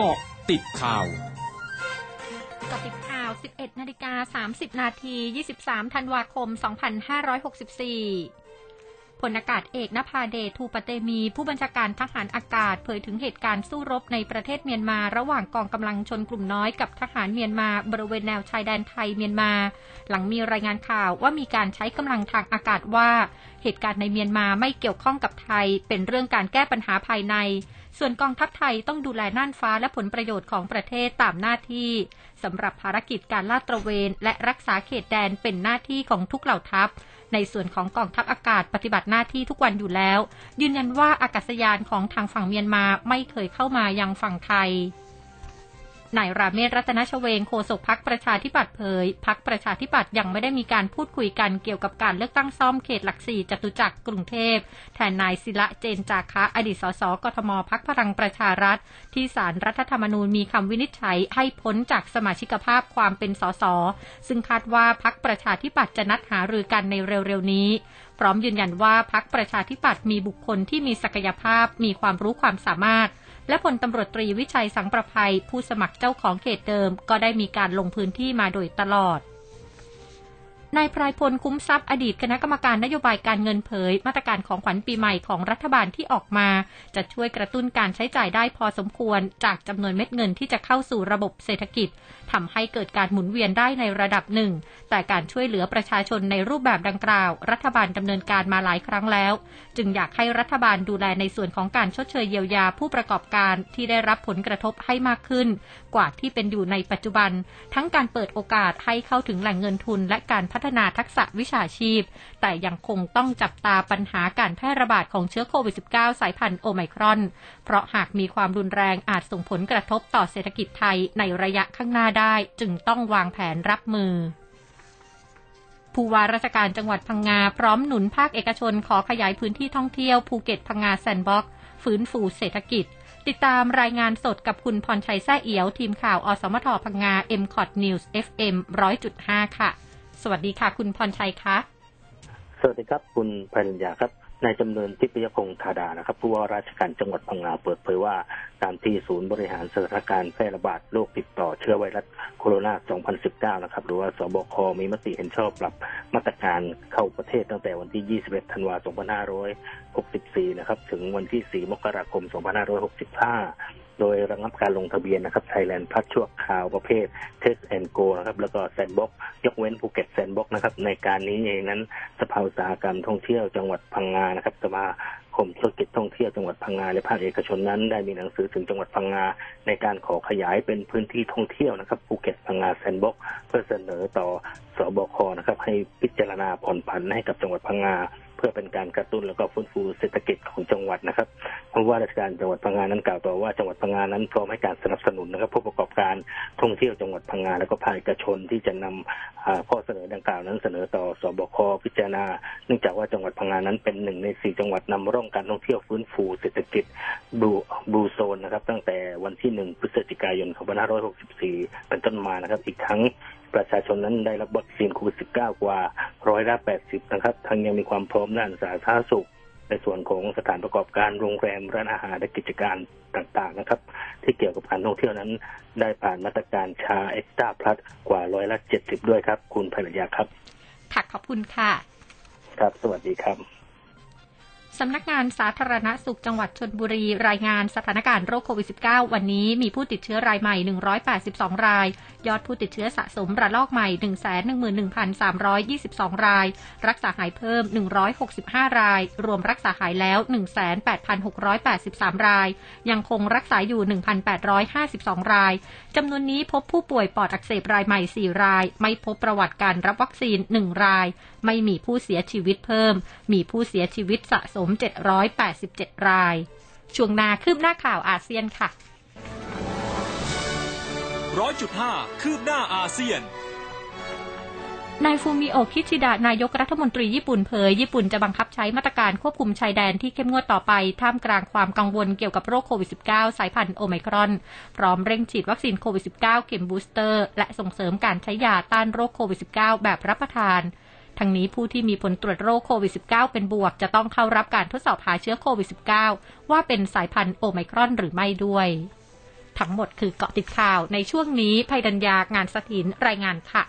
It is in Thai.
เกาะติดข่าวกาะติดข่าว 11 นาฬิกา 30 นาที 23 ธันวาคม 2564พลอากาศเอกนภาเดชทูปเตมี ผู้บัญชาการทหารอากาศเผยถึงเหตุการณ์สู้รบในประเทศเมียนมา ระหว่างกองกำลังชนกลุ่มน้อยกับทหารเมียนมาบริเวณแนวชายแดนไทยเมียนมา หลังมีรายงานข่าวว่ามีการใช้กำลังทางอากาศว่าเหตุการณ์ในเมียนมาไม่เกี่ยวข้องกับไทย เป็นเรื่องการแก้ปัญหาภายใน ส่วนกองทัพไทยต้องดูแลน่านฟ้าและผลประโยชน์ของประเทศตามหน้าที่สำหรับภารกิจการลาดตระเวนและรักษาเขตแดนเป็นหน้าที่ของทุกเหล่าทัพ ในส่วนของกองทัพอากาศปฏิบัติหน้าที่ทุกวันอยู่แล้ว ยืนยันว่าอากาศยานของทางฝั่งเมียนมาไม่เคยเข้ามายังฝั่งไทย นายราเมศรัตนชเวงโฆษกพักประชาธิปัตย์เผยพักประชาธิปัตย์ยังไม่ได้มีการพูดคุยกันเกี่ยวกับการเลือกตั้งซ่อมเขตหลักสี่จตุจักรกรุงเทพแทนนายศิละเจนจาคะอดีตสสกทมพักพลังประชารัฐ ที่สารรัฐธรรมนูญมีคำวินิจฉัยให้พ้นจากสมาชิกภาพความเป็นสสซึ่งคาดว่าพักประชาธิปัตย์จะนัดหารือกันในเร็วๆนี้พร้อมยืนยันว่าพักประชาธิปัตย์มีบุคคลที่มีศักยภาพมีความรู้ความสามารถ และพลตำรวจตรีวิชัยสังประภัยผู้สมัครเจ้าของเขตเดิมก็ได้มีการลงพื้นที่มาโดยตลอด นายพรายพลคุ้มทรัพย์อดีตคณะกรรมการนโยบายการเงินเผย มาตรการของขวัญปีใหม่ของรัฐบาลที่ออกมา จะช่วยกระตุ้นการใช้จ่ายได้พอสมควร จากจำนวนเม็ดเงินที่จะเข้าสู่ระบบเศรษฐกิจทำให้เกิดการหมุนเวียนได้ในระดับหนึ่ง แต่การช่วยเหลือประชาชนในรูปแบบดังกล่าว รัฐบาลดำเนินการมาหลายครั้งแล้ว จึงอยากให้รัฐบาลดูแลในส่วนของการชดเชยเยียวยาผู้ประกอบการที่ได้รับผลกระทบให้มากขึ้น กว่าที่เป็นอยู่ในปัจจุบัน ทั้งการเปิดโอกาสให้เข้าถึงแหล่งเงินทุนและการพัฒนาทักษะวิชาชีพ แต่ยังคงต้องจับตาปัญหาการแพร่ระบาดของเชื้อโควิด -19 สายพันธุ์โอไมครอน เพราะหากมีความรุนแรงอาจส่งผลกระทบต่อเศรษฐกิจไทยในระยะข้างหน้าได้ จึงต้องวางแผนรับมือผู้ว่าราชการจังหวัดพังงา พร้อมหนุนภาคเอกชนขอขยายพื้นที่ท่องเที่ยวภูเก็ตพังงา Sandboxฟื้นฟูเศรษฐกิจ ติดตามรายงานสดกับคุณพรชัยแซ่เอียว ทีมข่าว อสมทพังงา m c o t News FM 100.5 ค่ะ สวัสดีค่ะ คุณพรชัยคะสวัสดีครับ คุณพัญญาครับนายจำเนินทิพยพงศ์ธาดานะครับผู้ว่าราชการจังหวัดพังงาเปิดเผยว่า ตามที่ศูนย์บริหารสถานการณ์แพร่ระบาดโรคติดต่อเชื้อไวรัสโคโรนา 2019 นะครับ หรือว่าสบค มีมติเห็นชอบปรับมาตรการเข้าประเทศตั้งแต่วันที่ 21 ธันวาคม 2564 นะครับ ถึงวันที่ 4 มกราคม 2565 โดยระงับการลงทะเบียนนะครับ Thailand Pass ชั่วคราวประเภท Test and Go นะครับแล้วก็ Sandbox ยกเว้นภูเก็ต Sandbox นะครับในการนี้เองนั้นสภาอุตสาหกรรมท่องเที่ยวจังหวัดพังงานะครับสมาคมธุรกิจท่องเที่ยวจังหวัดพังงาและภาคเอกชนนั้น ได้มีหนังสือถึงจังหวัดพังงาในการขอขยายเป็นพื้นที่ท่องเที่ยวนะครับภูเก็ตพังงา Sandboxเพื่อเสนอต่อสบคนะครับให้พิจารณาผ่อนผันให้กับจังหวัดพังงา เพื่อเป็นการกระตุ้นแล้วก็ฟื้นฟูเศรษฐกิจของจังหวัดนะครับเพราะว่าราชการจังหวัดพังงานั้นกล่าวต่อว่าจังหวัดพังงานั้นพร้อมให้การสนับสนุนนะครับผู้ประกอบการท่องเที่ยวจังหวัดพังงาแล้วก็ภาคเอกชนที่จะนำข้อเสนอดังกล่าวนั้นเสนอต่อสบคพิจารณา เนื่องจากว่าจังหวัดพังงานั้นเป็นหนึ่งในสี่จังหวัดนำร่องการท่องเที่ยวฟื้นฟูเศรษฐกิจบูบูโซนนะครับ ตั้งแต่วันที่หนึ่งพฤศจิกายน 2564 เป็นต้นมานะครับ อีกทั้ง ประชาชนนั้นได้รับวัคซีนโควิด -19 กว่าร้อยละ80 นะครับ ทั้งยังมีความพร้อมด้านสาธารณสุข ในส่วนของสถานประกอบการโรงแรมร้านอาหารและกิจการต่างๆนะครับ ที่เกี่ยวกับการท่องเที่ยวนั้น ได้ผ่านมาตรการชาเอ็กซ์ตร้าพลัสกว่าร้อยละ70 ด้วยครับ คุณภรรยาครับค่ะขอบคุณค่ะ ครับ สวัสดีครับ สำนักงานสาธารณสุขจังหวัดชนบุรี รายงานสถานการณ์โรคโควิด -19 วันนี้มีผู้ติดเชื้อรายใหม่ 182 ราย ยอดผู้ติดเชื้อสะสมระลอกใหม่ 111,322 ราย รักษาหายเพิ่ม 165 ราย รวมรักษาหายแล้ว 18,683 ราย ยังคงรักษาอยู่ 1,852 ราย จำนวนนี้พบผู้ป่วยปอดอักเสบรายใหม่ 4 ราย ไม่พบประวัติการรับวัคซีน 1 รายไม่มีผู้เสียชีวิตเพิ่ม มีผู้เสียชีวิตสะสม 787 ราย ช่วงนาคืบหน้าข่าวอาเซียนค่ะร้อยจุดห้าคืบหน้าอาเซียนนายฟูมิโอคิชิดะนายกรัฐมนตรีญี่ปุ่นเผย ญี่ปุ่นจะบังคับใช้มาตรการควบคุมชายแดนที่เข้มงวดต่อไป ท่ามกลางความกังวลเกี่ยวกับโรคโควิด -19 สายพันธุ์โอไมครอน พร้อมเร่งฉีดวัคซีนโควิด -19 เข็ม booster และส่งเสริมการใช้ยาต้านโรคโควิด -19 แบบรับประทาน ทั้งนี้ผู้ที่มีผลตรวจโรคโควิด -19 เป็นบวก จะต้องเข้ารับการทดสอบหาเชื้อโควิด -19 ว่าเป็นสายพันธุ์โอไมครอนหรือไม่ด้วย ทั้งหมดคือเกาะติดข่าวในช่วงนี้ภัยดัญญางานสถินรายงานค่ะ